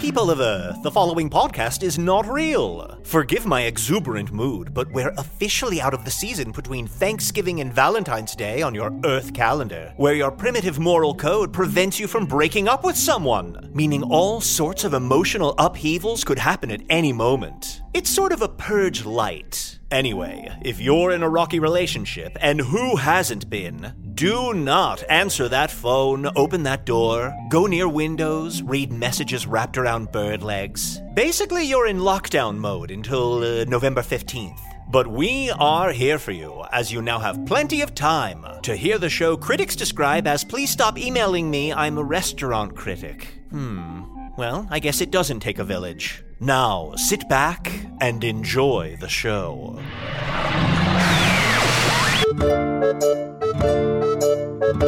People of Earth, the following podcast is not real. Forgive my exuberant mood, but we're officially out of the season between Thanksgiving and Valentine's Day on your Earth calendar, where your primitive moral code prevents you from breaking up with someone, meaning all sorts of emotional upheavals could happen at any moment. It's sort of a purge light. Anyway, if you're in a rocky relationship, and who hasn't been, do not answer that phone, open that door, go near windows, read messages wrapped around bird legs. Basically, you're in lockdown mode until uh, November 15th. But we are here for you, as you now have plenty of time to hear the show critics describe as please stop emailing me, I'm a restaurant critic. Hmm. Well, I guess it doesn't take a village. Now, sit back and enjoy the show. Hello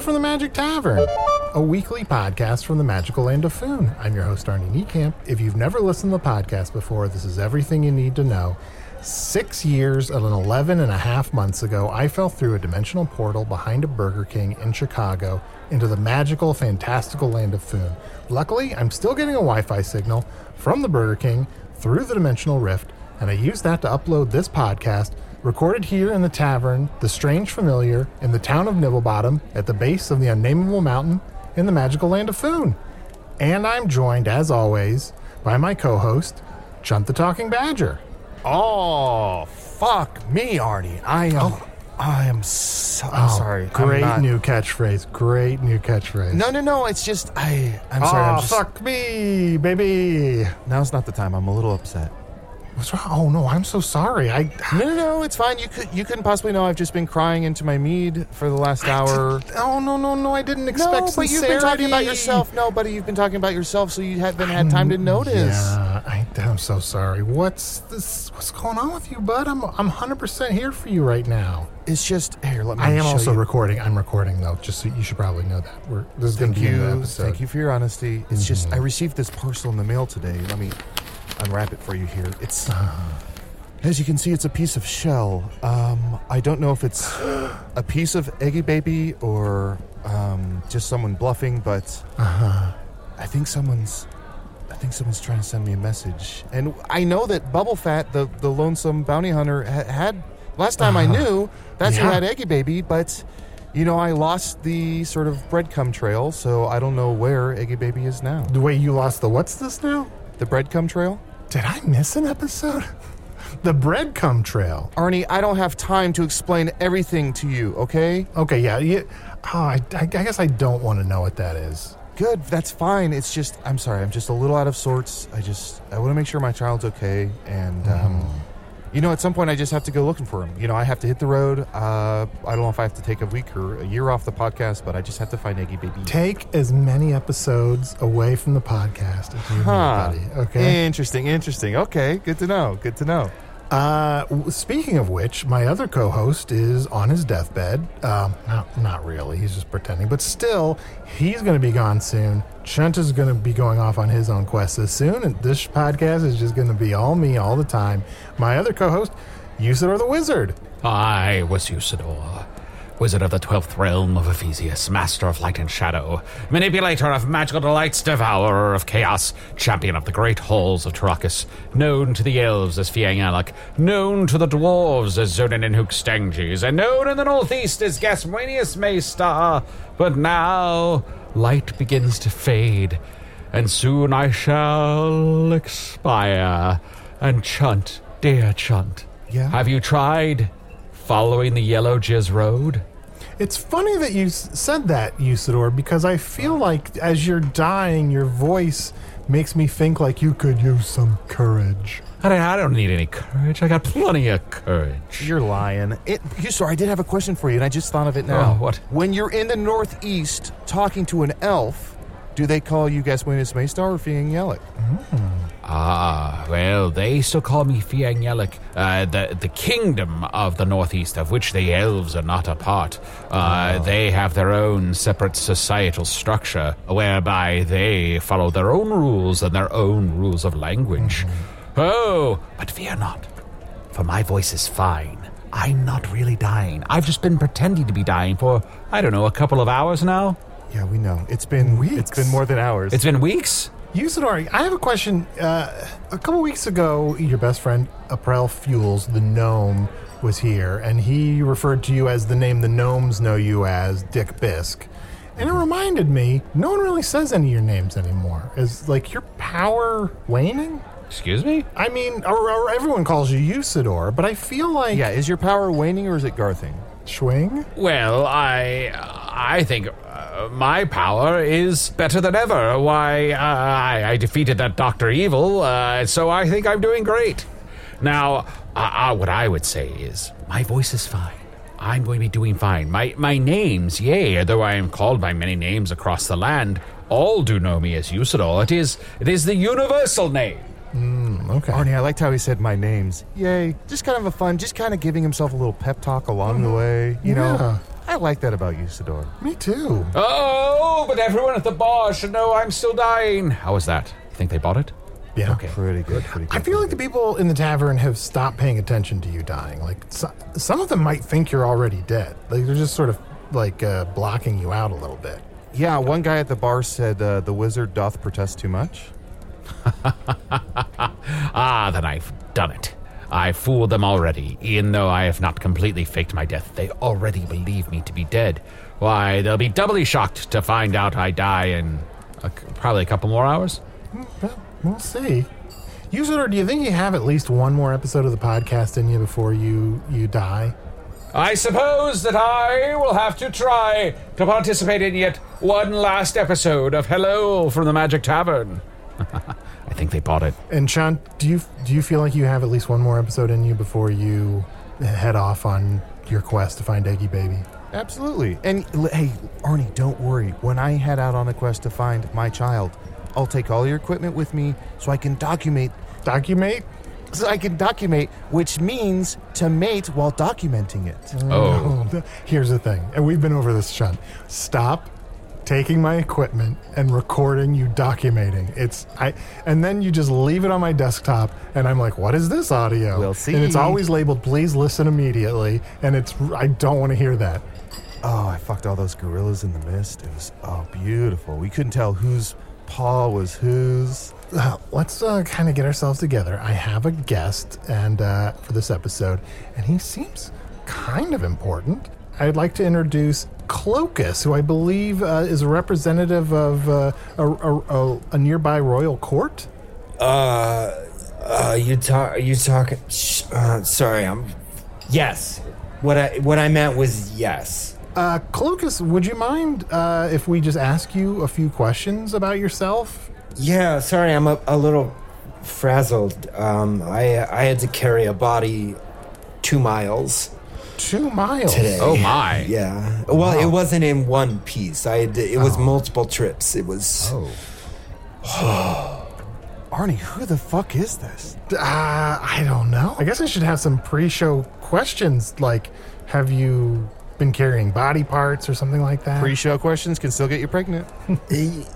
from the Magic Tavern, a weekly podcast from the magical land of Foon. I'm your host, Arnie Niekamp. If you've never listened to the podcast before, this is everything you need to know. Six years and 11 and a half months ago, I fell through a dimensional portal behind a Burger King in Chicago into the magical, fantastical land of Foon. Luckily, I'm still getting a Wi Fi signal from the Burger King through the dimensional rift, and I used that to upload this podcast recorded here in the tavern, The Strange Familiar, in the town of Nibblebottom, at the base of the unnameable mountain in the magical land of Foon. And I'm joined, as always, by my co host, Chunt the Talking Badger. Oh, fuck me, Arnie. I am. I am so. I'm Oh, sorry. Great not- new catchphrase. Great new catchphrase. No, no, no. It's just I. I'm sorry. Oh, I'm ah, just, fuck me, baby. Now's not the time. I'm a little upset. What's wrong? Oh, no, I'm so sorry. I. No, no, no. It's fine. You could. You couldn't possibly know. I've just been crying into my mead for the last hour. Oh, no, no, no. I didn't expect. No, but you've been talking about yourself. No, buddy, you've been talking about yourself, so you haven't had time to mm, notice. Yeah, I, I'm so sorry. What's this? What's going on with you, bud? I'm I'm 100% here for you right now. It's just here. Let me. I am also you. recording. I'm recording though. Just so you should probably know that. We're this is going to be the you. episode. Thank you for your honesty. It's just I mm-hmm. received this parcel in the mail today. Let me unwrap it for you here. It's as you can see, it's a piece of shell. Um, I don't know if it's a piece of Eggy Baby or um, just someone bluffing, but I think someone's. I think someone's trying to send me a message, and I know that Bubble Fat, the the lonesome bounty hunter, ha- had last time I knew that's who had Eggy Baby, but you know I lost the sort of breadcrumb trail, so I don't know where Eggy Baby is now. The way you lost the what's this now? The breadcrumb trail, Did I miss an episode? The breadcrumb trail. Arnie. I don't have time to explain everything to you. Okay, Okay, yeah. You, oh, I, I guess I don't want to know what that is. good. That's fine. It's just I'm sorry. I'm just a little out of sorts. I just I want to make sure my child's okay, and um, You know, at some point, I just have to go looking for him. You know, I have to hit the road. Uh, I don't know if I have to take a week or a year off the podcast, but I just have to find Eggy Baby. Take as many episodes away from the podcast as you Huh. need, buddy. Okay. Interesting, interesting. Okay, good to know. Good to know. Uh, speaking of which, my other co-host is on his deathbed. Um, not not really. He's just pretending, but still, he's going to be gone soon. Chunt is going to be going off on his own quest as soon, and this podcast is just going to be all me all the time. My other co-host, Usidore the Wizard. I was Usidore, wizard of the twelfth realm of Ephysius, master of light and shadow, manipulator of magical delights, devourer of chaos, champion of the great halls of Tarakas, known to the elves as Fiangalak, known to the dwarves as Zonin and Hookstanges, and known in the northeast as Gaswanius Maystar. But now, light begins to fade, and soon I shall expire. And Chunt, dear Chunt, Yeah? have you tried following the Yellow Jizz Road? It's funny that you s- said that, Usidore, because I feel like as you're dying, your voice makes me think like you could use some courage. I don't, I don't need any courage. I got plenty of courage. You're lying. It, you, sorry, I did have a question for you, and I just thought of it oh, now. Oh, what? When you're in the Northeast talking to an elf, do they call you Gaswinus Maystar or Fiang Yelik? Ah, well, they still call me Fiangelik, uh, the, the kingdom of the Northeast, of which the elves are not a part. Uh, They have their own separate societal structure, whereby they follow their own rules and their own rules of language. Oh, but fear not, for my voice is fine. I'm not really dying. I've just been pretending to be dying for, I don't know, a couple of hours now. Yeah, we know. It's been Weeks. It's been more than hours. It's been weeks. Usidore, I have a question. Uh, a couple weeks ago, your best friend, April Fuels, the gnome, was here, and he referred to you as the name the gnomes know you as, Dick Bisk. And it reminded me, no one really says any of your names anymore. Is like your power waning? Excuse me? I mean, or, or everyone calls you Usidore, but I feel like yeah, is your power waning or is it garthing? Schwing. Well, I I think uh, my power is better than ever. Why, uh, I, I defeated that Doctor Evil, uh, so I think I'm doing great. Now, uh, uh, what I would say is my voice is fine. I'm going to be doing fine. My my names, yea, though I am called by many names across the land, all do know me as Usidore. It is it is the universal name. Okay. Arnie, I liked how he said my names. Yay. Just kind of a fun, just kind of giving himself a little pep talk along the way. You Yeah. know, I like that about you, Sador. Me too. Oh, but everyone at the bar should know I'm still dying. How was that? You think they bought it? Yeah. Okay. Pretty good, pretty good. I feel like the people in the tavern have stopped paying attention to you dying. Like so, some of them might think you're already dead. Like they're just sort of like uh, blocking you out a little bit. Yeah, one guy at the bar said uh, the wizard doth protest too much. Ah, then I've done it. I fooled them already. Even though I have not completely faked my death, they already believe me to be dead. Why, they'll be doubly shocked to find out I die in a, probably a couple more hours. Mm, well, we'll see. Usidore, do you think you have at least one more episode of the podcast in you before you you die? I suppose that I will have to try to participate in yet one last episode of Hello from the Magic Tavern. I think they bought it. And Sean, do you do you feel like you have at least one more episode in you before you head off on your quest to find Eggy Baby? Absolutely. And hey, Arnie, don't worry. When I head out on a quest to find my child, I'll take all your equipment with me so I can document. Document? So I can document, which means to mate while documenting it. Oh. Oh, here's the thing, and we've been over this, Sean. Stop taking my equipment and recording you documenting. It's I, and then you just leave it on my desktop, and I'm like, "What is this audio?" We'll see. And it's always labeled, "Please listen immediately," and it's I don't want to hear that. Oh, I fucked all those gorillas in the mist. It was oh beautiful. We couldn't tell whose paw was whose. Uh, let's uh, kind of get ourselves together. I have a guest, and uh, for this episode, and he seems kind of important. I'd like to introduce Cloakus, who I believe uh, is a representative of uh, a, a, a, a nearby royal court. Uh, uh, you talk. You talking? Uh, sorry, I'm. Yes. What I what I meant was yes. Uh, Cloakus, would you mind uh, if we just ask you a few questions about yourself? Yeah. Sorry, I'm a, a little frazzled. Um, I I had to carry a body two miles Two miles. today. Oh my. Yeah. Well, it wasn't in one piece. I had to, it was multiple trips. It was. Oh. Arnie, who the fuck is this? Uh, I don't know. I guess I should have some pre-show questions like, have you been carrying body parts or something like that? Pre-show questions can still get you pregnant.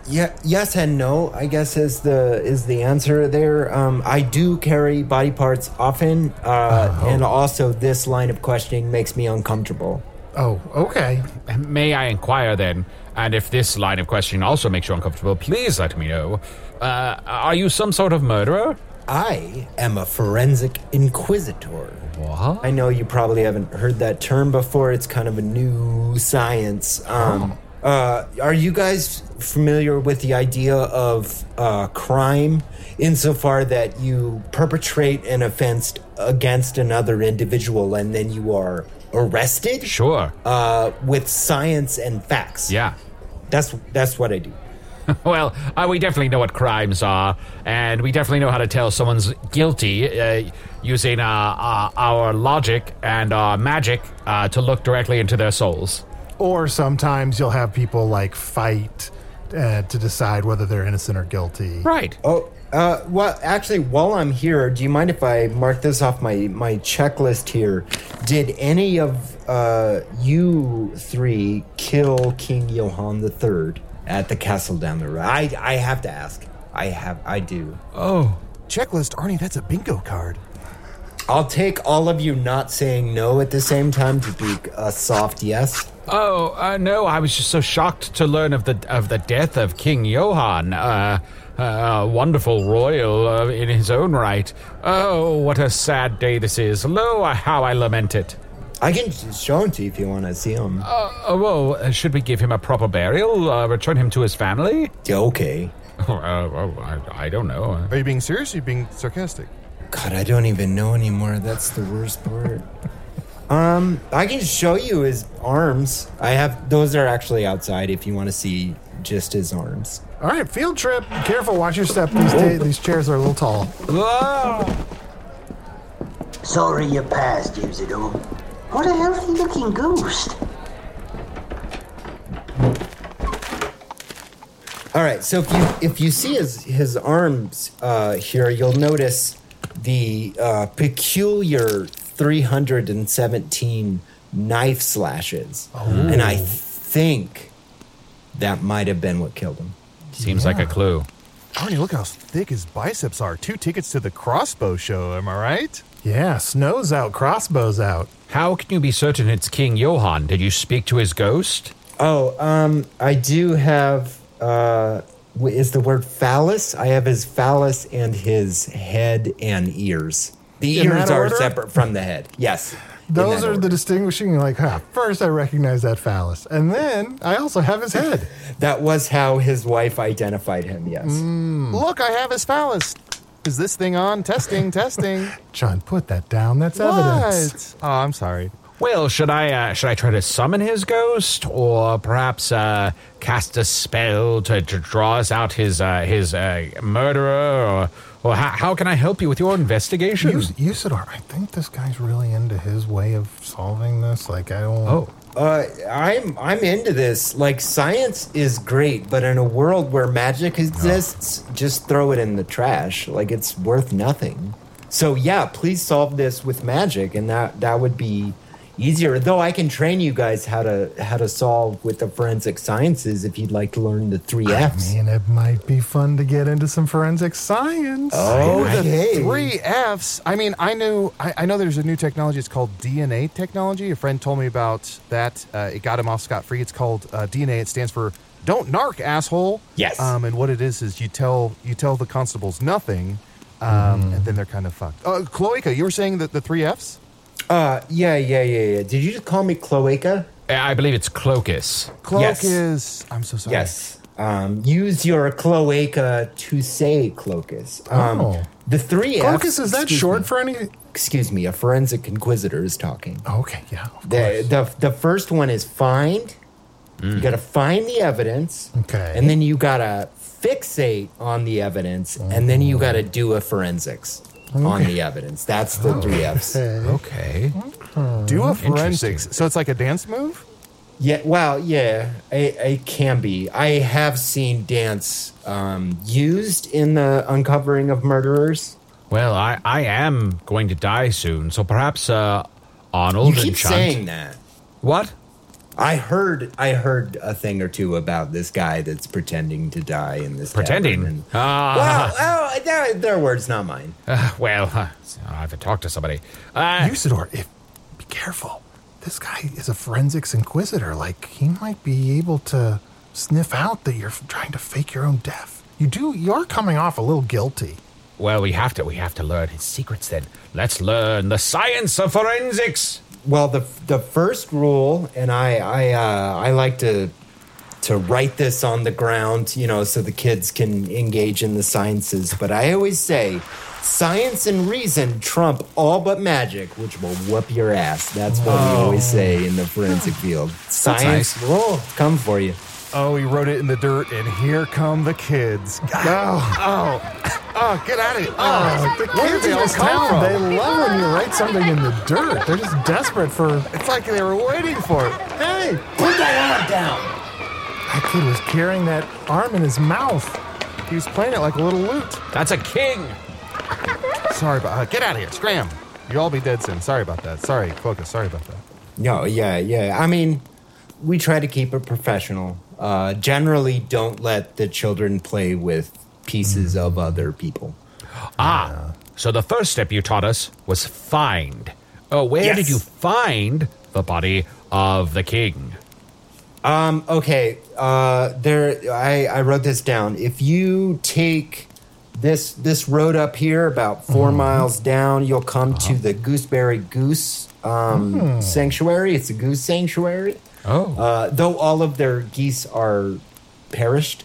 Yeah, yes and no. I guess is the is the answer there. Um, I do carry body parts often, uh, and also this line of questioning makes me uncomfortable. oh, okay. May I inquire then, and if this line of questioning also makes you uncomfortable, please let me know. Uh, are you some sort of murderer? I am a forensic inquisitor. What? I know you probably haven't heard that term before. It's kind of a new science. Um, uh, are you guys familiar with the idea of uh, crime insofar that you perpetrate an offense against another individual and then you are arrested Sure. uh, with science and facts? Yeah. That's that's what I do. Well, uh, we definitely know what crimes are, and we definitely know how to tell someone's guilty uh, using uh, uh, our logic and our magic uh, to look directly into their souls. Or sometimes you'll have people like fight uh, to decide whether they're innocent or guilty. Right. Oh, uh, well, actually, while I'm here, do you mind if I mark this off my, my checklist here? Did any of uh, you three kill King Johann III at the castle down the road? I, I have to ask. I have, I do. Oh. Checklist, Arnie, that's a bingo card. I'll take all of you not saying no at the same time to be a soft yes. Oh uh, no! I was just so shocked to learn of the of the death of King Johann, uh, uh, wonderful royal uh, in his own right. Oh, what a sad day this is! Lo, how I lament it. I can show him to you if you want to see him. Uh, oh, well, uh, should we give him a proper burial? Uh, return him to his family? Yeah, okay. Uh, oh, I, I don't know. Are you being serious or are you being sarcastic? God, I don't even know anymore. That's the worst part. um, I can show you his arms. I have those are actually outside if you want to see just his arms. All right, field trip. Careful, watch your step. These, ta- these chairs are a little tall. Ah! Sorry you passed, Usidore. What a healthy looking ghost. All right, so if you if you see his his arms uh, here, you'll notice the uh, peculiar 317 knife slashes, and I think that might have been what killed him. Seems like a clue. Arnie, look how thick his biceps are. Two tickets to the crossbow show, am I right? Yeah, snow's out, crossbows out. How can you be certain it's King Johann? Did you speak to his ghost? Oh, um, I do have. Uh, is the word phallus? I have his phallus and his head and ears. The In ears that are order? separate from the head. Yes. Those that are the distinguishing. Like, huh, first I recognize that phallus, and then I also have his head. That was how his wife identified him. Yes. Look, I have his phallus. Is this thing on? Testing, testing. John, put that down. That's evidence. what? Oh, I'm sorry. Well, should I uh, should I try to summon his ghost, or perhaps uh, cast a spell to, to draw us out his uh, his uh, murderer, or or how, how can I help you with your investigation? Us- Usidore, I think this guy's really into his way of solving this. Like, I don't. oh, Uh, I'm I'm into this. Like science is great, but in a world where magic exists, just throw it in the trash. Like it's worth nothing. So yeah, please solve this with magic, and that that would be easier. Though I can train you guys how to how to solve with the forensic sciences if you'd like to learn the three Fs. I Fs. mean, it might be fun to get into some forensic science. Oh, okay. Three F's. I mean, I knew. I, I know there's a new technology. It's called DNA technology. A friend told me about that. Uh, it got him off scot free. It's called uh, DNA. It stands for "Don't narc, asshole." Yes. Um, and what it is is you tell you tell the constables nothing, um, Mm-hmm. and then they're kind of fucked. Uh, Cloaca, you were saying that the three F's. Uh, yeah, yeah, yeah, yeah. Did you just call me cloaca? I believe it's Cloakus. Cloak Yes. I'm so sorry. Yes. Um, use your cloaca to say clocus. Um, Oh. The three Crocus, Fs- is that short me. for any? Excuse me, a forensic inquisitor is talking. Okay, yeah. Of The, the the first one is find. You got to find the evidence. Okay. And then you got to fixate on the evidence, and then you got to do a forensics on the evidence. That's the three F's. Okay. Do a forensics. So it's like a dance move? Yeah, well, yeah, it, it can be. I have seen dance um, used in the uncovering of murderers. Well, I, I am going to die soon, so perhaps uh, Arnold You and keep Chunt. saying that. What? I heard I heard a thing or two about this guy that's pretending to die in this Pretending? and- Ah. well, oh, they're, their words, not mine. Uh, well, uh, I have to talk to somebody. Uh, Usidore, if be careful. This guy is a forensics inquisitor. Like he might be able to sniff out that you're trying to fake your own death. You do. You're coming off a little guilty. well, we have to. We have to learn his secrets. Then let's learn the science of forensics. Well, the the first rule, and I I uh, I like to to write this on the ground, you know, so the kids can engage in the sciences. But I always say, science and reason trump all but magic, which will whoop your ass. That's what we always say in the forensic field. Science will come for you. Oh, he wrote it in the dirt, and here come the kids. Oh, Oh, oh, get out of here. oh, Oh, the kids in they this town, from? they love when you write something in the dirt. They're just desperate for. It's like they were waiting for it. Hey, Put that arm down. that kid was carrying that arm in his mouth. He was playing it like a little lute. That's a king. Sorry about uh, Get out of here. Scram. You'll all be dead soon. Sorry about that. Sorry, focus. Sorry about that. No, yeah, yeah. I mean, we try to keep it professional. Uh, generally, don't let the children play with pieces of other people. Ah, so the first step you taught us was find. Oh, where Yes. did you find the body of the king? Um, okay, uh, there. I, I wrote this down. If you take this this road up here about 4 miles down, you'll come to the Gooseberry Goose um, Sanctuary. It's a goose sanctuary. Oh, Uh, though all of their geese are perished.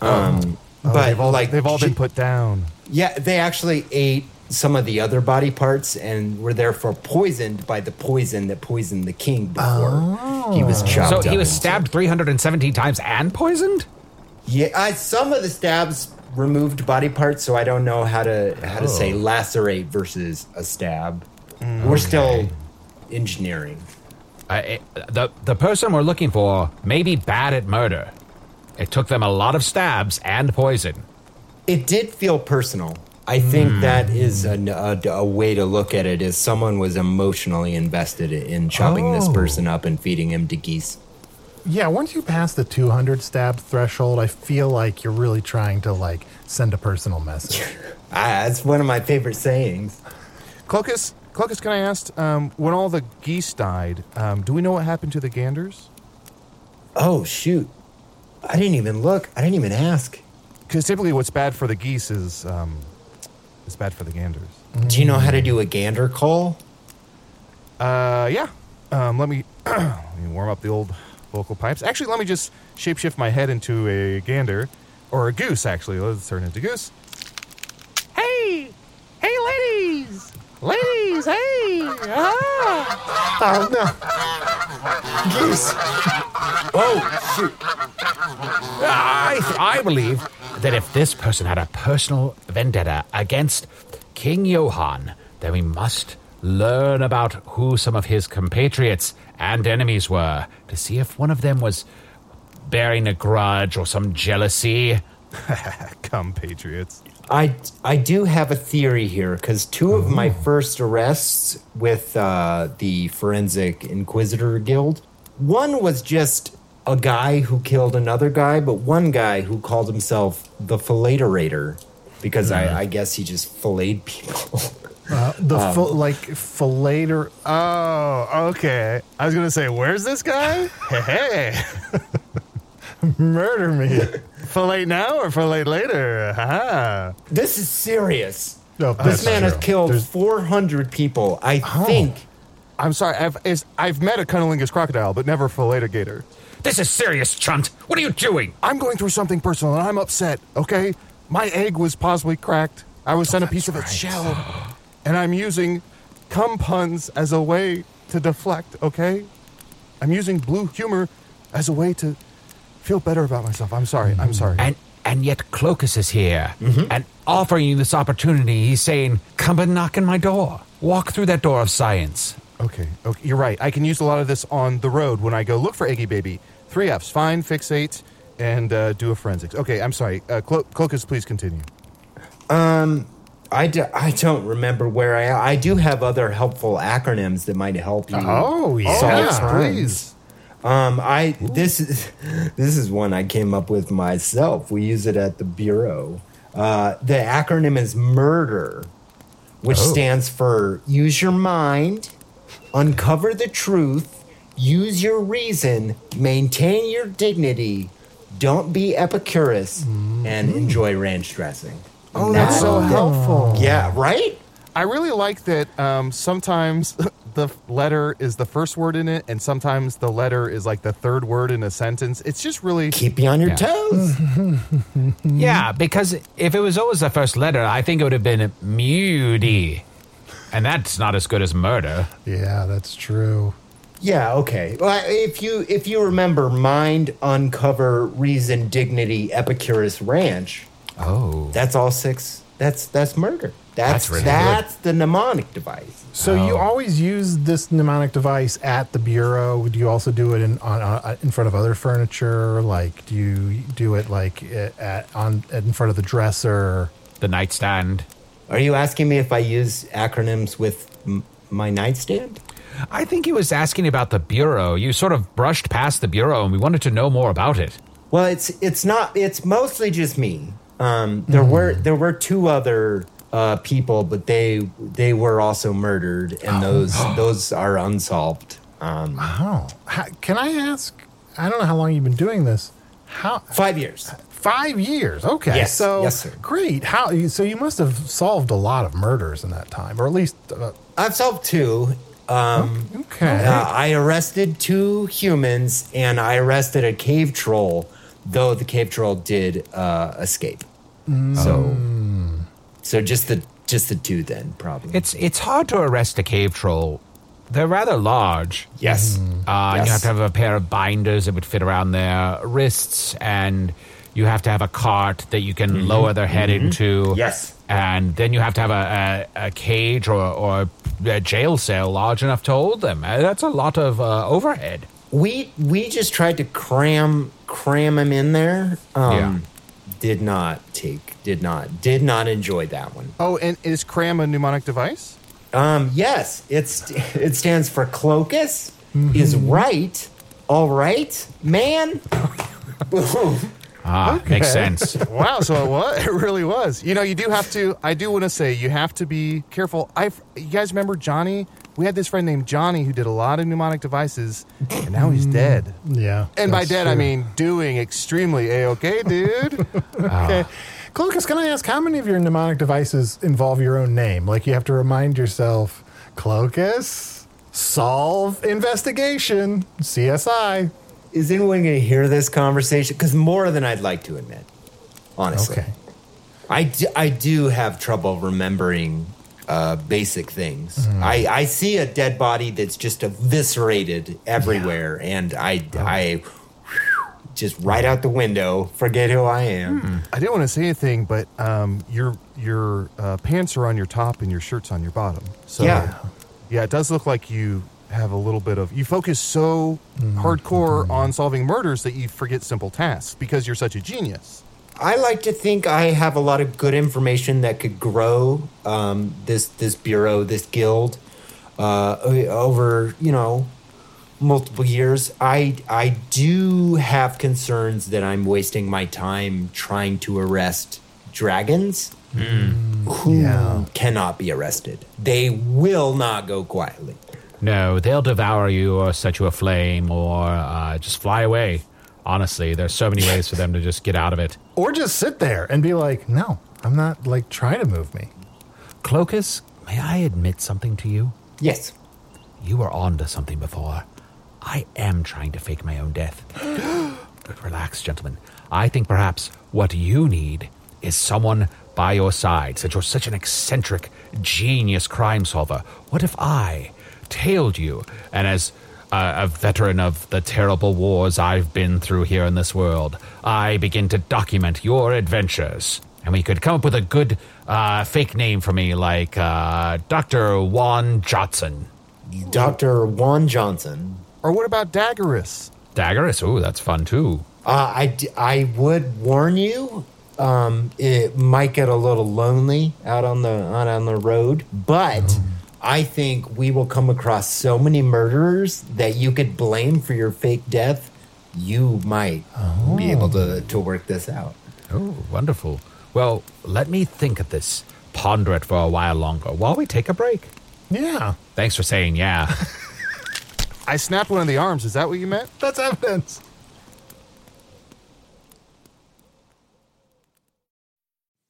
Um, Oh, but they've all, like they've all been put down. Yeah, they actually ate some of the other body parts and were therefore poisoned by the poison that poisoned the king before he was chopped so up. he was stabbed 317 times and poisoned? Yeah, I, some of the stabs removed body parts, so I don't know how to how to say lacerate versus a stab. We're still engineering. Uh, it- the the person we're looking for may be bad at murder. It took them a lot of stabs and poison. It did feel personal. I think that is a, a, a way to look at it. Is someone was emotionally invested in chopping this Oh. person up and feeding him to geese. Yeah, once you pass the 200 stab threshold, I feel like you're really trying to like send a personal message. Ah, that's one of my favorite sayings. Cloakus, Cloakus, can I ask, um, when all the geese died, um, do we know what happened to the ganders? Oh shoot! I didn't even look. I didn't even ask. Because typically what's bad for the geese is, um, is bad for the ganders. Do you know how to do a gander call? Uh, yeah. Um, let me, let me warm up the old vocal pipes. Actually, let me just shapeshift my head into a gander, or a goose, actually. Let's turn into goose. Hey! Hey, ladies! Ladies, hey! Ah! oh no, geese! Oh shoot! I, th- I believe that if this person had a personal vendetta against King Johann, then we must learn about who some of his compatriots and enemies were to see if one of them was bearing a grudge or some jealousy. Come, Patriots. I I do have a theory here because two of my first arrests with uh, the Forensic Inquisitor Guild, one was just a guy who killed another guy, but one guy who called himself the Fillaterator because I, I guess he just filleted people. Uh, the full like fillator. Oh, okay. I was going to say, where's this guy? Hey, hey. Murder me. Fillet now or fillet later? Ha this is serious. No, This that's man has true. killed There's- 400 people. I oh. think. I'm sorry. I've is, I've met a cunnilingus crocodile, but never fillet a gator. This is serious, Chunt. What are you doing? I'm going through something personal and I'm upset, okay? My egg was possibly cracked. I was oh, sent a piece of its shell. And I'm using cum puns as a way to deflect, okay? I'm using blue humor as a way to feel better about myself. I'm sorry. I'm sorry. And And yet Cloakus is here and offering you this opportunity. He's saying, Come and knock on my door. Walk through that door of science. Okay, okay, you're right. I can use a lot of this on the road when I go look for Eggy Baby. Three F's: find, fixate, and uh, do a forensics. Okay, I'm sorry. Uh, Clo- Cloakus, please continue. I, do, I don't remember where I I do have other helpful acronyms that might help you. Oh, yeah. solve yes, crimes. please. Um, I this is this is one I came up with myself. We use it at the bureau. Uh, the acronym is MURDER, which stands for use your mind, uncover the truth, use your reason, maintain your dignity, don't be Epicurus, and enjoy ranch dressing. Oh, that's so helpful. Yeah, right. I really like that um, sometimes the letter is the first word in it, and sometimes the letter is like the third word in a sentence. It's just really. Keep you on your Yeah. toes. Yeah, because if it was always the first letter, I think it would have been Moody. And that's not as good as murder. Yeah, that's true. Yeah, okay. Well, if you if you remember mind, uncover, reason, dignity, Epicurus Ranch, Oh. that's all six. That's that's murder. That's That's really that's the mnemonic device. So you always use this mnemonic device at the bureau. Do you also do it in on, on in front of other furniture? Like, do you do it like at, at on in front of the dresser? The nightstand. Are you asking me if I use acronyms with m- my nightstand? I think he was asking about the bureau. You sort of brushed past the bureau and we wanted to know more about it. Well, it's it's not. It's mostly just me. Um, there were there were two other uh, people, but they they were also murdered, and those those are unsolved. Um, Oh, how, can I ask? I don't know how long you've been doing this. How five years. five years? Okay, Yes, so yes, sir. great. How so? You must have solved a lot of murders in that time, or at least uh, I've solved two. Um, okay. uh, I arrested two humans, and I arrested a cave troll. Though the cave troll did uh, escape, so so just the just the two then probably. It's it's hard to arrest a cave troll. They're rather large. yes, Uh, and You have to have a pair of binders that would fit around their wrists, and you have to have a cart that you can lower their head into. Yes. And then you have to have a, a, a cage or, or a jail cell large enough to hold them. Uh, That's a lot of uh, overhead. we we just tried to cram cram them in there. Um, Yeah. Did not take. Did not. Did not enjoy that one. Oh, and is cram a mnemonic device? Um, yes, it's it stands for Cloakus is right. All right, man. Boom. Ah, makes sense. wow, so it was. It really was. You know, you do have to. I do want to say you have to be careful. I, you guys remember Johnny? We had this friend named Johnny who did a lot of mnemonic devices, and now he's mm. dead. yeah, And by that's dead, I true. mean doing extremely a okay, dude. Okay. Cloakus, can I ask how many of your mnemonic devices involve your own name? Like you have to remind yourself, Cloakus, solve investigation, CSI. Is anyone going to hear this conversation? Because more than I'd like to admit, honestly. Okay. I do, I do have trouble remembering uh, basic things. I, I see a dead body that's just eviscerated everywhere, and I I just right out the window forget who I am. I didn't want to say anything, but um, your your uh, pants are on your top and your shirt's on your bottom. So Yeah. yeah, it does look like you have a little bit of you focus so hardcore on solving murders that you forget simple tasks because you're such a genius. I like to think I have a lot of good information that could grow um, this this bureau, this guild, uh, over you know multiple years. I I do have concerns that I'm wasting my time trying to arrest dragons who Yeah. cannot be arrested. They will not go quietly. No, they'll devour you or set you aflame or uh, just fly away. Honestly, there's so many ways for them to just get out of it. Or just sit there and be like, no, I'm not like trying to move me. Cloakus, may I admit something to you? Yes. You were on to something before. I am trying to fake my own death. but relax, gentlemen. I think perhaps what you need is someone by your side, since you're such an eccentric, genius crime solver. What if I tailed you and as a, a veteran of the terrible wars I've been through here in this world, I begin to document your adventures. And we could come up with a good uh, fake name for me, like uh, Dr. Juan Johnson. Dr. Juan Johnson. Or what about Daggerus? Daggerus, ooh, that's fun too. Uh, I, d- I would warn you, um, it might get a little lonely out on the out on the road, but I think we will come across so many murderers that you could blame for your fake death. You might be able to, to work this out. Oh, wonderful. Well, let me think of this, ponder it for a while longer while we take a break. Yeah, Thanks for saying yeah. I snapped one of the arms. Is that what you meant? that's evidence.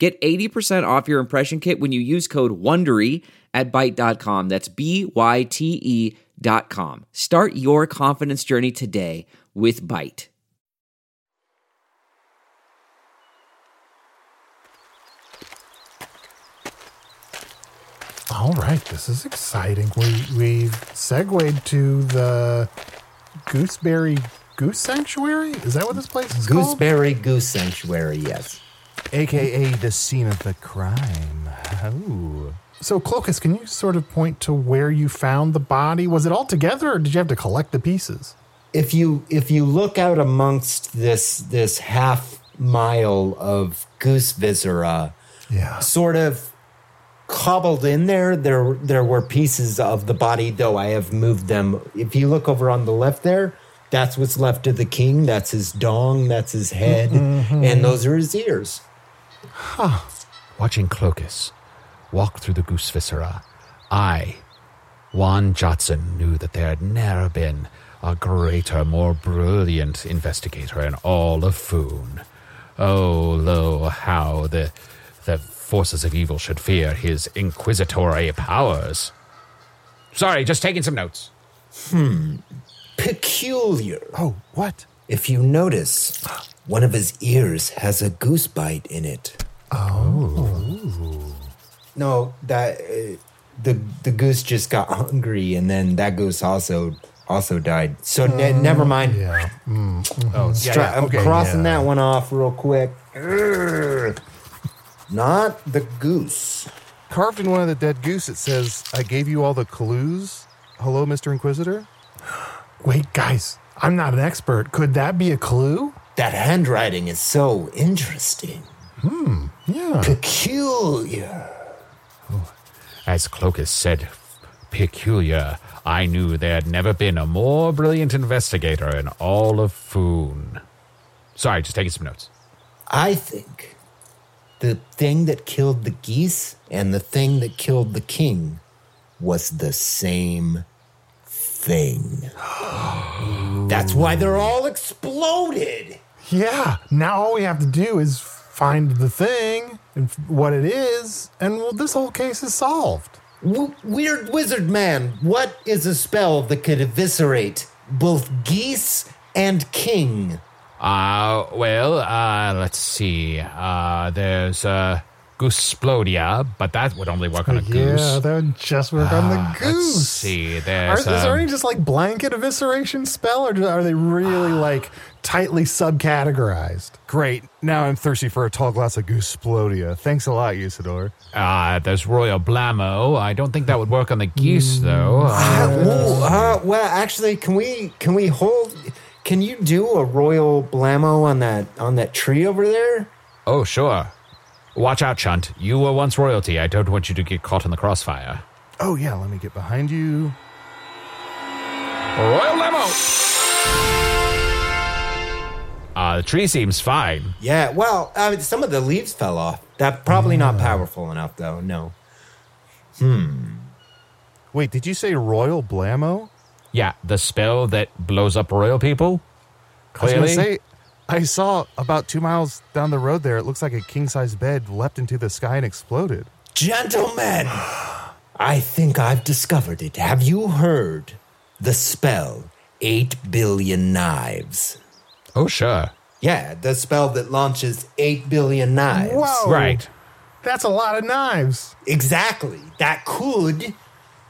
Get 80% off your impression kit when you use code WONDERY at Byte.com. That's B-Y-T-E dot com. Start your confidence journey today with Byte. All right, this is exciting. We we've segued to the Gooseberry Goose Sanctuary. Is that what this place is called? Gooseberry Goose Sanctuary, yes. AKA the scene of the crime. Oh. So, Cloakus, can you sort of point to where you found the body? Was it all together, or did you have to collect the pieces? if you if you look out amongst this this half mile of goose viscera, Yeah. sort of cobbled in there, there there were pieces of the body, though I have moved them. If you look over on the left there, that's what's left of the king. That's his dong, that's his head, mm-hmm. and those are his ears. Watching Cloakus walk through the goose viscera, I, Juan Jotson, knew that there had never been a greater, more brilliant investigator in all of Foon. Oh, lo, how the, the forces of evil should fear his inquisitory powers. Sorry, just taking some notes. Hmm. Peculiar. Oh, what? If you notice, one of his ears has a goose bite in it. Oh. No, that uh, the the goose just got hungry, and then that goose also also died. So ne- mm. never mind. Yeah. Mm. Mm-hmm. Oh, Stra- I'm crossing that one off real quick. Urgh. Not the goose. Carved in one of the dead goose, it says, I gave you all the clues. Hello, Mr. Inquisitor? Wait, guys, I'm not an expert. Could that be a clue? That handwriting is so interesting. Hmm, yeah. Peculiar. As Cloakus said, peculiar, I knew there had never been a more brilliant investigator in all of Foon. Sorry, just taking some notes. I think the thing that killed the geese and the thing that killed the king was the same thing. That's why they're all exploded. Yeah. Now all we have to do is find the thing and f- what it is, and well, this whole case is solved. W- weird wizard man, what is a spell that could eviscerate both geese and king? Uh, well, uh, let's see. Uh, there's uh, Goosplodia, but that would only work on a Yeah, goose. Yeah, that would just work on the Ah, goose. Let's see. Are, There's is there um, any just like blanket evisceration spell, or are they really like tightly subcategorized? Great. Now I'm thirsty for a tall glass of Goosplodia. Thanks a lot, Usidore. uh, there's Royal Blammo. I don't think that would work on the geese, though. Uh, Uh, well, uh, well, actually, can we can we hold? Can you do a royal blammo on that on that tree over there? oh, sure. Watch out, Chunt. You were once royalty. I don't want you to get caught in the crossfire. Oh, yeah, let me get behind you. Royal Blammo! Uh, the tree seems fine. Yeah. Well, I mean, some of the leaves fell off. That probably not powerful enough, though. No. Hmm. Wait, did you say Royal Blammo? Yeah, the spell that blows up royal people. I was going Clearly. to say, I saw about two miles down the road there, it looks like a king size bed leapt into the sky and exploded. Gentlemen, I think I've discovered it. Have you heard the spell 8 billion knives? oh, sure. Yeah, the spell that launches 8 billion knives. Whoa. Right. That's a lot of knives. Exactly. That could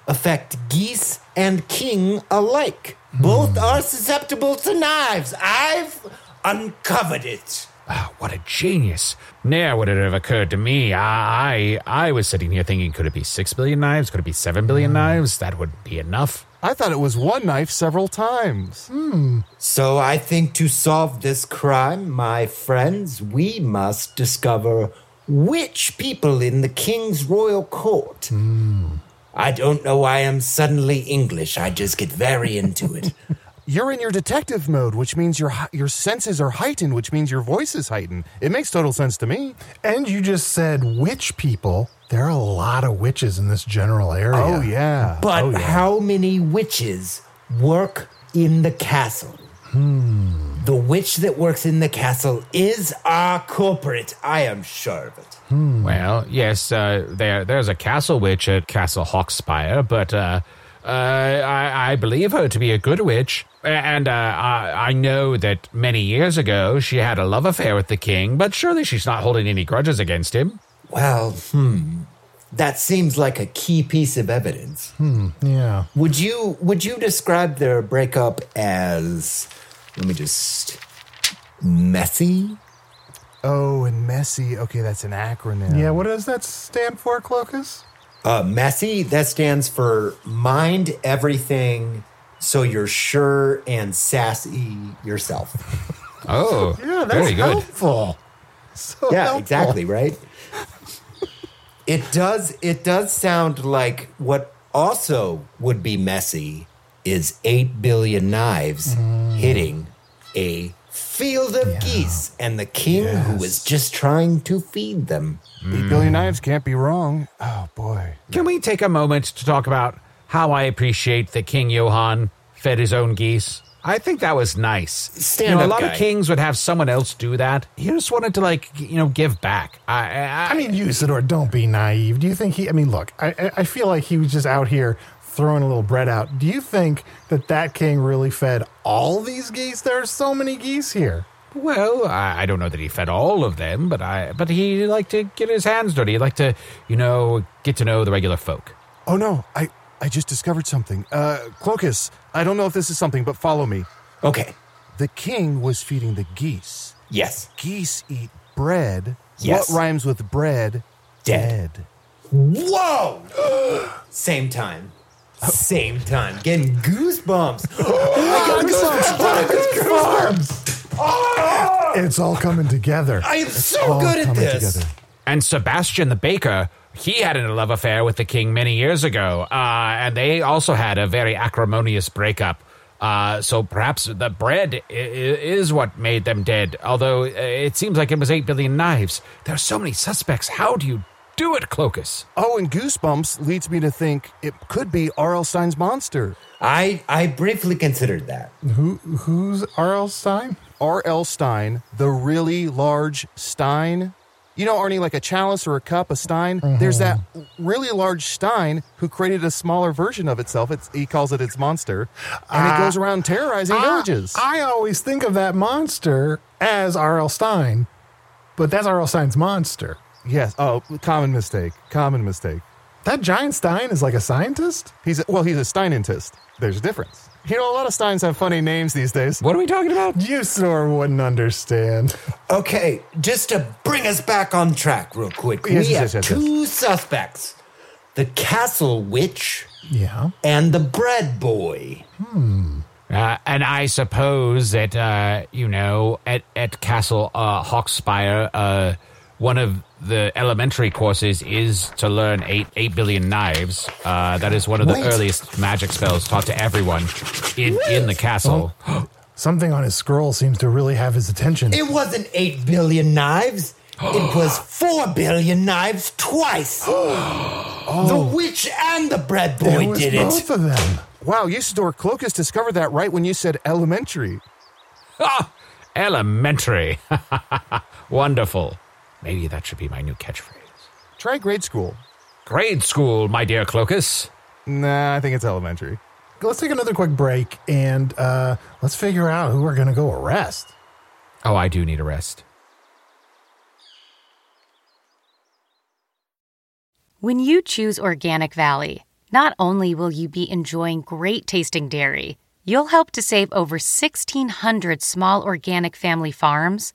affect geese and king alike. Both hmm. are susceptible to knives. I've uncovered it. Ah, what a genius. Ne'er would it have occurred to me. I, I I was sitting here thinking, could it be six billion knives? Could it be seven billion hmm. knives? That would be enough. I thought it was one knife several times. Hmm. So I think to solve this crime, my friends, we must discover which people in the king's royal court. Hmm. I don't know why I'm suddenly English. I just get very into it. You're in your detective mode, which means your your senses are heightened, which means your voice is heightened. It makes total sense to me. And you just said witch people. There are a lot of witches in this general area. Oh yeah. But oh, yeah. how many witches work in the castle? The witch that works in the castle is our culprit. I am sure of it. Well, yes, uh, there there's a castle witch at Castle Hawkspire, but uh, uh, I, I believe her to be a good witch. And uh, I, I know that many years ago she had a love affair with the king, but surely she's not holding any grudges against him. Well, hmm. That seems like a key piece of evidence. Yeah. Would you would you describe their breakup as let me just messy? Oh, and messy. Okay, that's an acronym. Yeah, what does that stand for, Cloakus? Uh, messy, that stands for mind everything so you're sure and sassy yourself. Oh, Yeah, that's very good. helpful. So yeah, helpful. exactly, right? It does it does sound like what also would be messy is 8 billion knives mm. hitting a field of geese and the king who is just trying to feed them. Eight billion mm. knives can't be wrong. Oh boy. Can we take a moment to talk about how I appreciate that King Johann fed his own geese? I think that was nice. Stand you know, a lot guy. of kings would have someone else do that. He just wanted to, like, you know, give back. I, I, I mean, Usidore, don't be naive. Do you think he? I mean, look, I, I- I feel like he was just out here throwing a little bread out. Do you think that that king really fed all these geese? There are so many geese here. well, I, I don't know that he fed all of them, but I, but he liked to get his hands dirty. He liked to, you know, get to know the regular folk. Oh no, I I just discovered something. Uh, Cloakus, I don't know if this is something, but follow me. Okay. The king was feeding the geese. Yes. Geese eat bread. Yes. What rhymes with bread? Dead. Whoa! Same time. Same time. Getting goosebumps. Goosebumps. Goosebumps. It's all coming together. I am so good at coming this. together. And Sebastian the baker, he had a love affair with the king many years ago, uh, and they also had a very acrimonious breakup. Uh, so perhaps the bread i- i- is what made them dead. Although uh, it seems like it was eight billion knives. There are so many suspects. How do you do it, Cloakus? Oh, and Goosebumps leads me to think it could be R.L. Stein's monster. I I briefly considered that. Who who's R.L. Stein? R.L. Stein, the really large Stein. You know, Arnie, like a chalice or a cup, a stein. There's that mm-hmm. really large stein who created a smaller version of itself. It's, he calls it its monster, and it ah. goes around terrorizing ah, villages. I always think of that monster as R.L. Stein, but that's R.L. Stein's monster. yes. Oh, common mistake. Common mistake. That giant Stein is like a scientist? He's a, well, he's a Steinentist. There's a difference. You know, a lot of Steins have funny names these days. What are we talking about? You snore wouldn't understand. Okay, just to bring us back on track real quick. Yes, we yes, have yes, yes. two suspects. The castle witch Yeah. and the bread boy. Uh, and I suppose that, uh, you know, at, at Castle uh, Hawkspire, uh, one of the elementary courses is to learn eight, eight billion knives. Uh, that is one of the Wait. earliest magic spells taught to everyone in, in the castle. Something on his scroll seems to really have his attention. It wasn't 8 billion knives. It was 4 billion knives twice. The witch and the bread It boy was did both it. of them. Wow, Usidore Cloakus discovered that right when you said elementary. Ah, elementary. Wonderful. Maybe that should be my new catchphrase. Try grade school. Grade school, my dear Cloakus. Nah, I think it's elementary. Let's take another quick break and uh, let's figure out who we're going to go arrest. Oh, I do need a rest. When you choose Organic Valley, not only will you be enjoying great tasting dairy, you'll help to save over 1,600 small organic family farms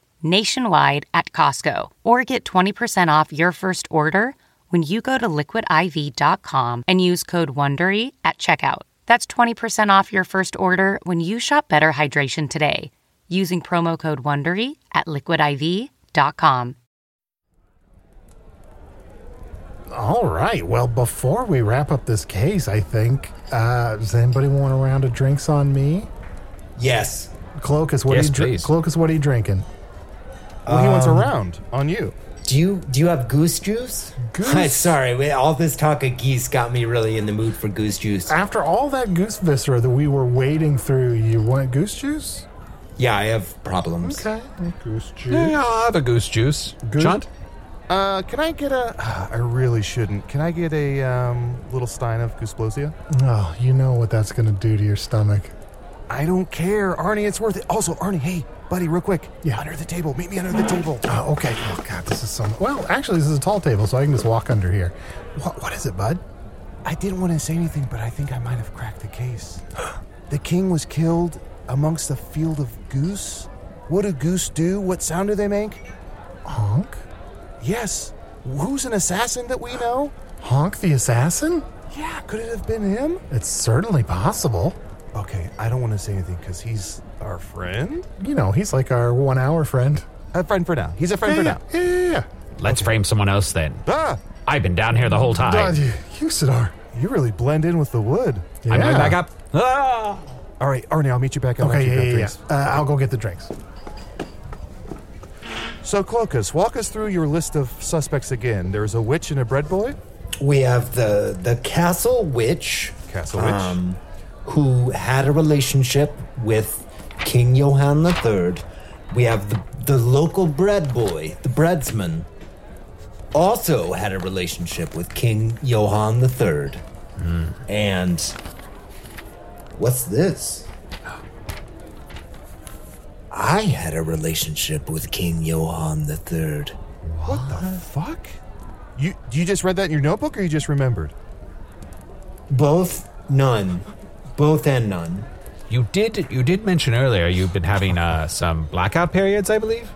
nationwide at Costco or get 20% off your first order when you go to liquidiv.com and use code WONDERY at checkout. That's 20% off your first order when you shop Better Hydration today using promo code WONDERY at liquidiv.com. All right. Well, before we wrap up this case, I think, uh, does anybody want a round of drinks on me? Yes. Cloakus, what Yes, are you dr- please. Cloakus, what are you drinking? Well, he wants around on you. Do you do you have goose juice? Goose? Sorry, wait, all this talk of geese got me really in the mood for goose juice. After all that goose viscera that we were wading through, you want goose juice? Yeah, I have problems. Okay. Goose juice. Yeah, I'll have a goose juice. Goose- Chunt? Uh, can I get a? I really shouldn't. Can I get a um, little stein of Goosplosia? Oh, you know what that's going to do to your stomach. I don't care, Arnie. It's worth it. Also, Arnie, hey, buddy, real quick. Yeah. Under the table. Meet me under the table. Oh, okay. Oh, God, this is so. Well, actually, this is a tall table, so I can just walk under here. What, what is it, bud? I didn't want to say anything, but I think I might have cracked the case. the king was killed amongst a field of goose. What do goose do? What sound do they make? Honk? Yes. Who's an assassin that we know? Honk the assassin? Yeah, could it have been him? It's certainly possible. Okay, I don't want to say anything because he's our friend. You know, he's like our one hour friend. A friend for now. He's a friend for now. yeah, yeah, yeah. Let's frame someone else then. Ah, I've been down here the whole time. God, you, Usidore. you really blend in with the wood. Yeah. I'm going back up. Ah! All right, Arnie, I'll meet you back up. Okay, yeah, yeah, yeah. drinks. Uh, I'll go get the drinks. So, Cloakus, walk us through your list of suspects again. There's a witch and a bread boy. We have the the castle witch, Castle witch. um, who had a relationship with King Johann III. We have the the local bread boy, the breadsman, also had a relationship with King Johann III. And what's this? I had a relationship with King Johann III. What the fuck? You you just read that in your notebook, or you just remembered? Both, none. Both and none. You did you did mention earlier you've been having uh, some blackout periods, I believe.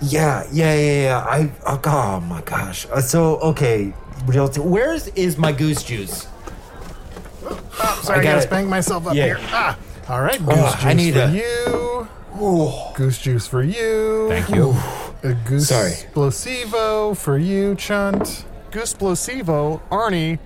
Yeah, yeah, yeah, yeah. I oh, oh my gosh. Uh, so okay, real. T- where's is my goose juice? Oh, sorry, I, I got gotta spank myself up Yeah. here. Ah, all right, goose Oh, juice I need for a- you. Goose juice for you. Thank you. A goose Sorry. explosivo for you, Chunt. Goose Plosivo, Arnie,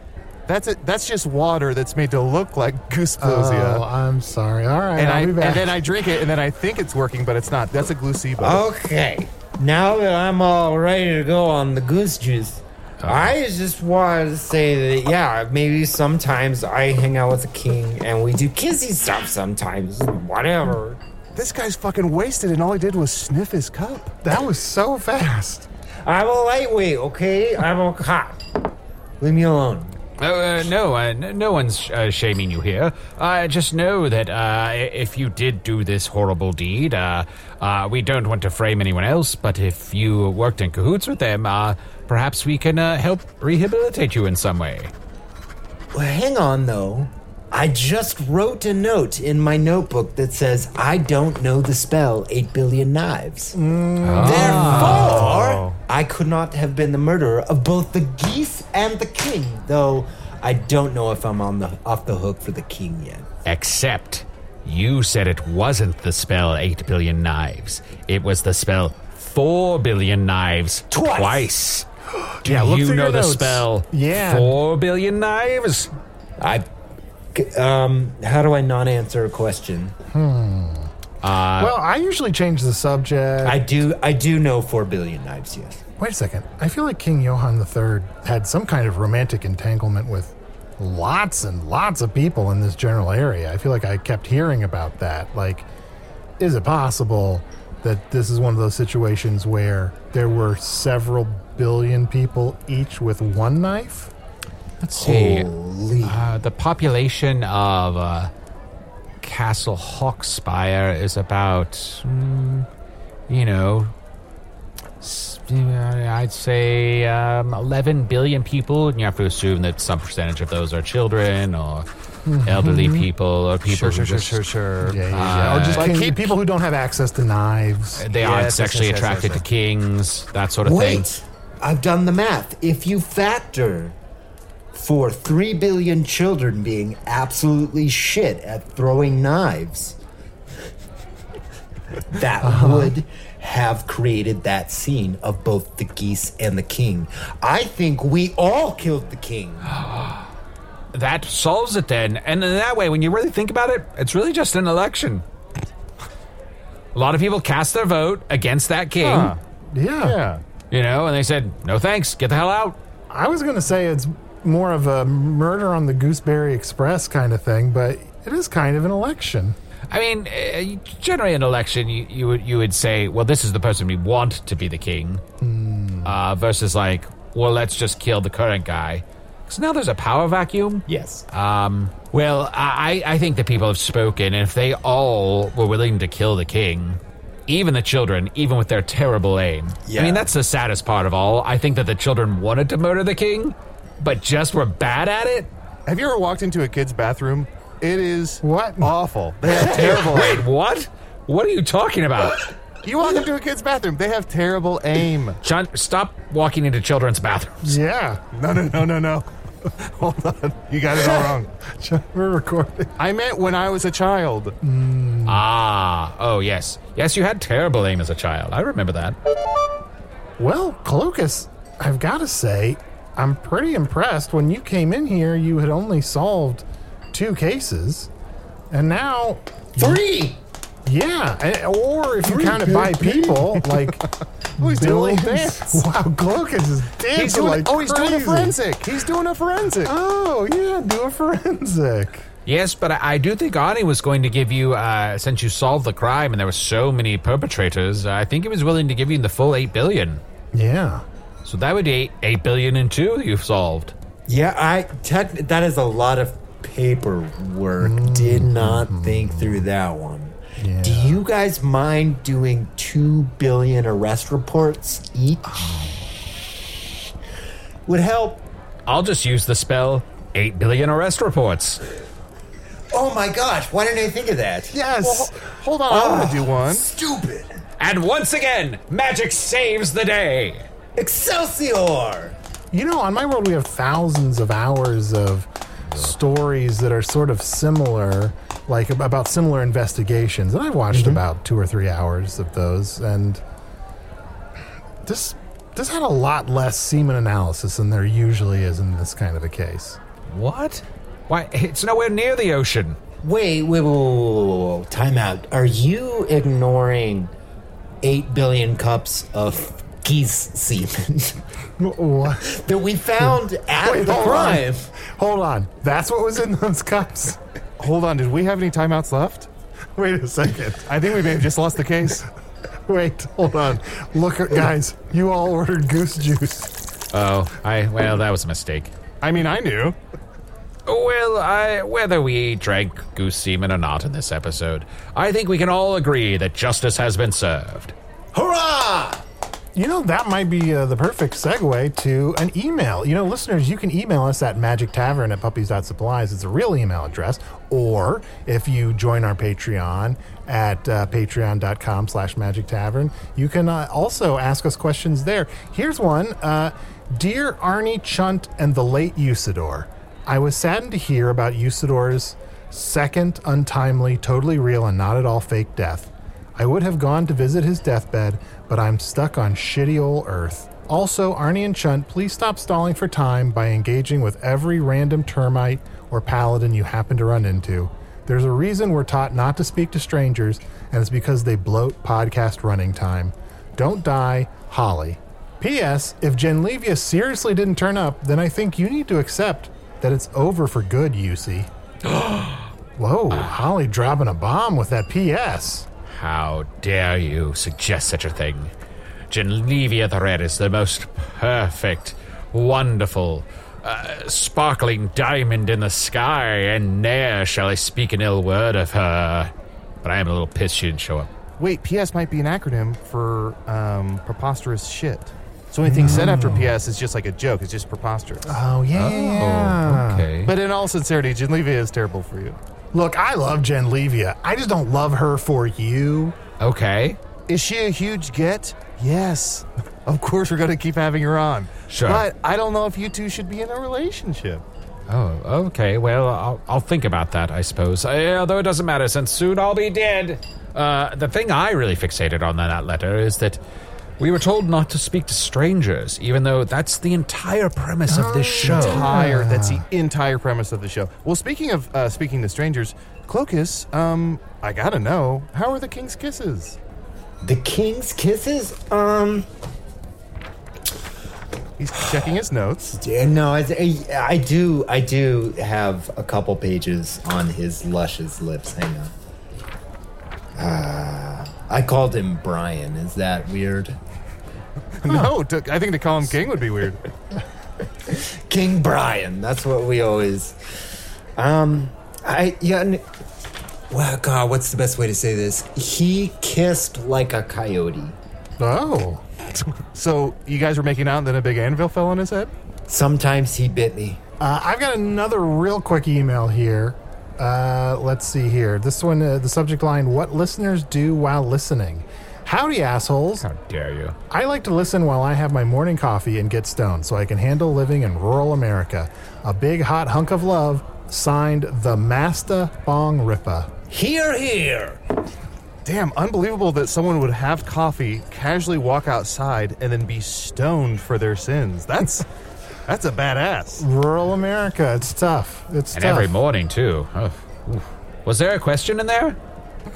that's it. That's just water that's made to look like Goose Plosia. Oh, I'm sorry. All right, and I'll I be back. and then I drink it, and then I think it's working, but it's not. That's a Glucivo. Okay, now that I'm all ready to go on the goose juice, uh-huh. I just wanted to say that yeah, maybe sometimes I hang out with the king and we do kissy stuff. Sometimes, whatever. This guy's fucking wasted, and all he did was sniff his cup. that was so fast. I'm a lightweight, okay? I'm a cop. Leave me alone. Oh, uh, no, uh, no one's uh, shaming you here. Uh, just know that uh, if you did do this horrible deed, uh, we don't want to frame anyone else, but if you worked in cahoots with them, perhaps we can help rehabilitate you in some way. Well, hang on though. I just wrote a note in my notebook that says I don't know the spell 8 billion knives. Mm. Therefore, oh. I could not have been the murderer of both the geese and the king, though I don't know if I'm on the off the hook for the king yet. Except you said it wasn't the spell 8 billion knives. It was the spell 4 billion knives Twice. twice. Do Yeah, look you through know your the notes. spell Yeah. 4 billion knives? I um how do I not answer a question? well, I usually change the subject. I do I do know 4 billion knives, yes. Wait a second. I feel like King Johann III had some kind of romantic entanglement with lots and lots of people in this general area. I feel like I kept hearing about that. Like, is it possible that this is one of those situations where there were several billion people each with one knife? Let's see. Uh, the population of uh, Castle Hawkspire is about, mm, you know, uh, I'd say um, 11 billion people, and you have to assume that some percentage of those are children or elderly people or people who just sure. Yeah, yeah, yeah. or just like king- people who don't have access to knives. they aren't Yes, yes, sexually yes, yes, attracted to kings, that sort of thing. Wait, I've done the math. If you factor for 3 billion children being absolutely shit at throwing knives, that uh-huh. would have created that scene of both the geese and the king. I think we all killed the king. That solves it then. And in that way, when you really think about it, it's really just an election. A lot of people cast their vote against that king, Huh. Yeah. Yeah. you know, and they said, no thanks, get the hell out. I was going to say it's more of a murder on the Gooseberry Express kind of thing, but it is kind of an election. I mean, uh, generally an election, you, you would you would say, well, this is the person we want to be the king, uh, versus like, well, let's just kill the current guy. Because now there's a power vacuum. Yes. Um, well, I, I think that people have spoken, and if they all were willing to kill the king, even the children, even with their terrible aim. I mean, that's the saddest part of all. I think that the children wanted to murder the king, but just were bad at it. Have you ever walked into a kid's bathroom? It is What? awful. They have terrible. Wait, what? What are you talking about? You walk into a kid's bathroom. They have terrible aim. John, stop walking into children's bathrooms. Yeah. No, no, no, no, no. Hold on. You got it all wrong. We're recording. I meant when I was a child. Ah, oh yes, yes, you had terrible aim as a child. I remember that. Well, Cloakus, I've got to say, I'm pretty impressed. When you came in here, you had only solved two cases. And now, Three! yeah, and- or if you count it by people, like Oh, he's doing a billions. little dance. Wow, Cloakus is dancing He's doing. like oh, he's doing a forensic. He's doing a forensic. Oh, yeah, do a forensic. Yes, but I, I do think Arnie was going to give you, uh, since you solved the crime and there were so many perpetrators, I think he was willing to give you the full eight billion. Yeah. So that would be eight, eight billion and two you've solved. Yeah, I tech, that is a lot of paperwork. Did not mm-hmm. think through that one. Yeah. Do you guys mind doing two billion arrest reports each? Oh. Would help. I'll just use the spell 8 billion arrest reports. Oh my gosh, why didn't I think of that? Yes. hold on, I want to do one. Stupid. And once again, magic saves the day. Excelsior! You know, on my world, we have thousands of hours of stories that are sort of similar, like about similar investigations. And I've watched mm-hmm. about two or three hours of those, and this this had a lot less semen analysis than there usually is in this kind of a case. What? Why, it's nowhere near the ocean. Wait, wait, wait, wait, wait, wait, time out. Are you ignoring 8 billion cups of geese semen What? that we found at Wait, the hold crime? on. Hold on. That's what was in those cups. Hold on, did we have any timeouts left? Wait a second. I think we may have just lost the case. Wait, hold on. Look, guys, you all ordered goose juice. Oh, I, well, that was a mistake. I mean, I knew. Well, I, whether we drank goose semen or not in this episode, I think we can all agree that justice has been served. Hurrah! You know, that might be uh, the perfect segue to an email. You know, listeners, you can email us at Magic Tavern at puppies.supplies. It's a real email address. Or if you join our Patreon at uh, patreon.com slash magic tavern, you can uh, also ask us questions there. Here's one uh, Dear Arnie Chunt and the late Usidore, I was saddened to hear about Usidore's second untimely, totally real, and not at all fake death. I would have gone to visit his deathbed, but I'm stuck on shitty old Earth. Also, Arnie and Chunt, please stop stalling for time by engaging with every random termite or paladin you happen to run into. There's a reason we're taught not to speak to strangers, and it's because they bloat podcast running time. Don't die, Holly. P.S. If Genlevia seriously didn't turn up, then I think you need to accept that it's over for good, UC. Whoa, Holly dropping a bomb with that P.S. How dare you suggest such a thing? Genlevia the Red is the most perfect, wonderful, uh, sparkling diamond in the sky, and ne'er shall I speak an ill word of her. But I am a little pissed she didn't show up. Wait, PS might be an acronym for um, preposterous shit. So anything said after PS is just like a joke. It's just preposterous. Oh, yeah. yeah. okay. But in all sincerity, Genlevia is terrible for you. Look, I love Jen Levia. I just don't love her for you. Okay. Is she a huge get? Yes. Of course, we're going to keep having her on. Sure. But I don't know if you two should be in a relationship. Oh, okay. Well, I'll, I'll think about that, I suppose. Uh, although it doesn't matter, since soon I'll be dead. Uh, the thing I really fixated on in that letter is that we were told not to speak to strangers, even though that's the entire premise of this show. Entire. That's the entire premise of the show. Well, speaking of uh, speaking to strangers, Cloakus, um, I gotta know, how are the king's kisses? The king's kisses? Um, He's checking his notes. yeah, no, I, I, I do, I do have a couple pages on his luscious lips. Hang on. Ah, I called him Brian. Is that weird? No, to, I think to call him king would be weird. King Brian. That's what we always. Um, I yeah. n- Well, God, what's the best way to say this? He kissed like a coyote. Oh. So you guys were making out, and then a big anvil fell on his head. Sometimes he bit me. Uh, I've got another real quick email here. Uh, let's see here. This one, uh, the subject line What listeners do while listening. Howdy, assholes. How dare you? I like to listen while I have my morning coffee and get stoned so I can handle living in rural America. A big hot hunk of love, signed the Masta Bong Ripa. Here, here. Damn, unbelievable that someone would have coffee, casually walk outside, and then be stoned for their sins. That's that's a badass. Rural America, it's tough. It's tough. And tough. every morning, too. Oh. Was there a question in there?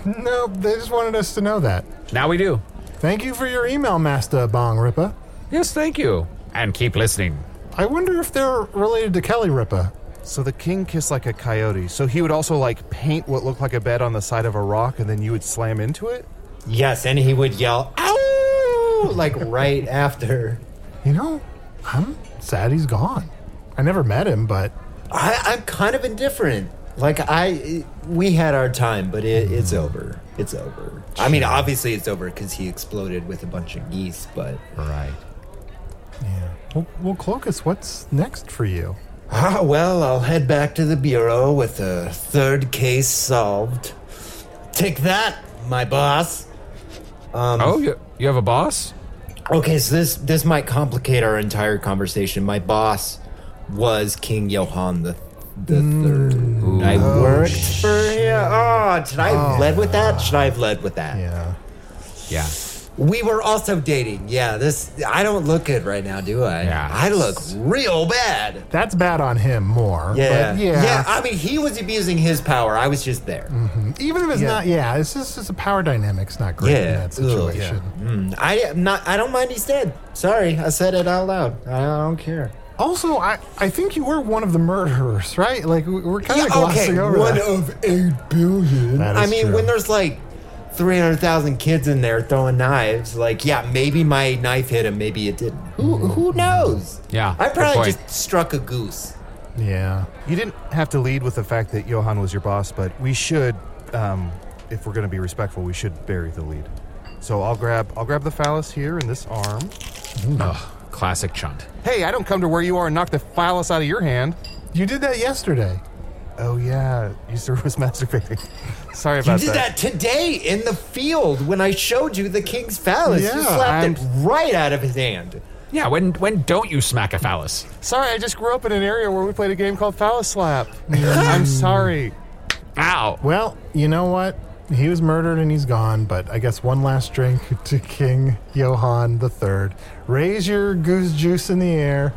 No, they just wanted us to know that. Now we do. Thank you for your email, Master Bong Ripa. Yes, thank you. And keep listening. I wonder if they're related to Kelly Ripa. So the king kissed like a coyote. So he would also like paint what looked like a bed on the side of a rock, and then you would slam into it. Yes, and he would yell, "Ow!" like right after. You know, I'm sad he's gone. I never met him, but I, I'm kind of indifferent. Like I, we had our time, but it, it's over. It's over. I mean, obviously it's over because he exploded with a bunch of geese. But Right. yeah. Well, well, Cloakus, what's next for you? Ah, well, I'll head back to the bureau with a third case solved. Take that, my boss. Um, oh, you, you have a boss? Okay, so this this might complicate our entire conversation. My boss was King Johann the the hmm. third. I oh, worked for him. Oh, should I have led with that? Should I have led with that? Yeah. Yeah. We were also dating. Yeah, this I don't look good right now, do I? Yeah. I look real bad. That's bad on him more. Yeah. But yeah. Yeah, I mean he was abusing his power. I was just there. Even if it's Yeah. not, yeah, it's just it's a power dynamic's not great in that situation. Mm, I am not I don't mind he's dead. Sorry, I said it out loud. I don't care. Also, I, I think you were one of the murderers, right? Like we- we're kind of Yeah, glossing over one that. of eight billion. That I mean, true. when there's like three hundred thousand kids in there throwing knives, like yeah, maybe my knife hit him, maybe it didn't. Who who knows? Yeah, I probably just struck a goose. yeah. You didn't have to lead with the fact that Johann was your boss, but we should, um, if we're going to be respectful, we should bury the lead. So I'll grab I'll grab the phallus here in this arm. Ugh, classic chunt. Hey, I don't come to where you are and knock the phallus out of your hand. You did that yesterday. Oh yeah, Easter was masturbating. Sorry about that. You did that today in the field when I showed you the king's phallus. you Yeah, slapped it I'm- right out of his hand. Yeah, when when don't you smack a phallus? Sorry, I just grew up in an area where we played a game called Phallus Slap. Mm. I'm sorry. Ow. Well, you know what? He was murdered and he's gone, but I guess one last drink to King Johann III. Raise your goose juice in the air.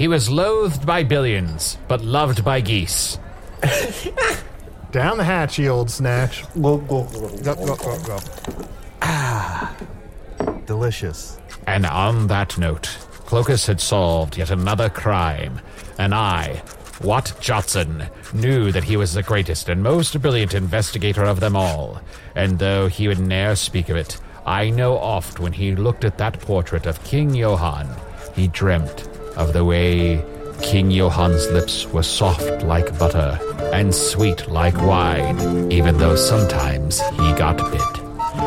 He was loathed by billions, but loved by geese. Down the hatch, ye old snatch. Go, go, go, go, go. Ah, delicious. And on that note, Cloakus had solved yet another crime, and I, Watt Jotson, knew that he was the greatest and most brilliant investigator of them all. And though he would ne'er speak of it, I know oft when he looked at that portrait of King Johann, he dreamt of the way King Johann's lips were soft like butter and sweet like wine, even though sometimes he got bit.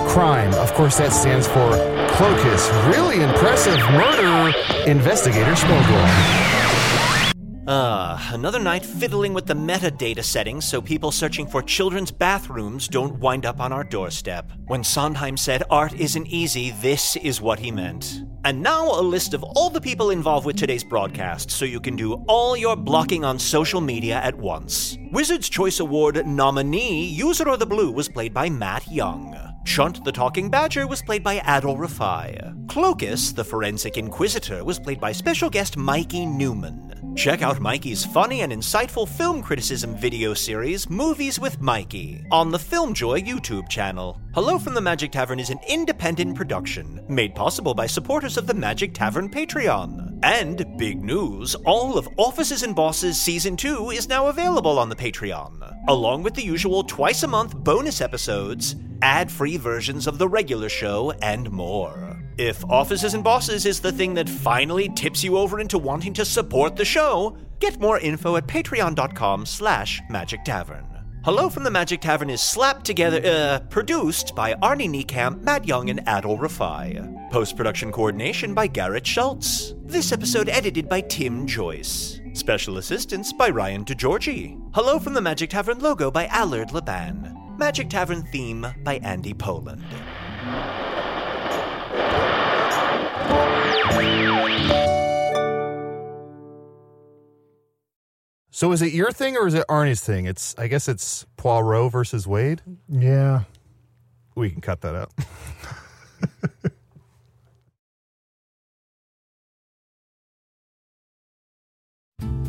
Crime, of course, that stands for Cloakus. Really impressive murder investigator Smogel. Ah, another night fiddling with the metadata settings so people searching for children's bathrooms don't wind up on our doorstep. When Sondheim said art isn't easy, this is what he meant. And now a list of all the people involved with today's broadcast so you can do all your blocking on social media at once. Wizard's Choice Award nominee Usidore of the Blue was played by Matt Young. Chunt the Talking Badger was played by Adal Rifai. Cloacus, the Forensic Inquisitor, was played by special guest Mikey Neumann. Check out Mikey's funny and insightful film criticism video series, Movies with Mikey, on the Filmjoy YouTube channel. Hello from the Magic Tavern is an independent production, made possible by supporters of the Magic Tavern Patreon. And big news, all of Offices and Bosses Season 2 is now available on the Patreon, along with the usual twice a month bonus episodes, ad free versions of the regular show, and more. If Offices and Bosses is the thing that finally tips you over into wanting to support the show, get more info at patreon.com slash magic tavern. Hello from the Magic Tavern is slapped together, uh, produced by Arnie Niekamp, Matt Young, and Adal Rifai. Post production coordination by Garrett Schultz. This episode edited by Tim Joyce. Special assistance by Ryan DiGiorgi. Hello from the Magic Tavern logo by Allard Laban. Magic Tavern theme by Andy Poland. So is it your thing or is it Arnie's thing? It's I guess it's Poirot versus Wade. Yeah. We can cut that out.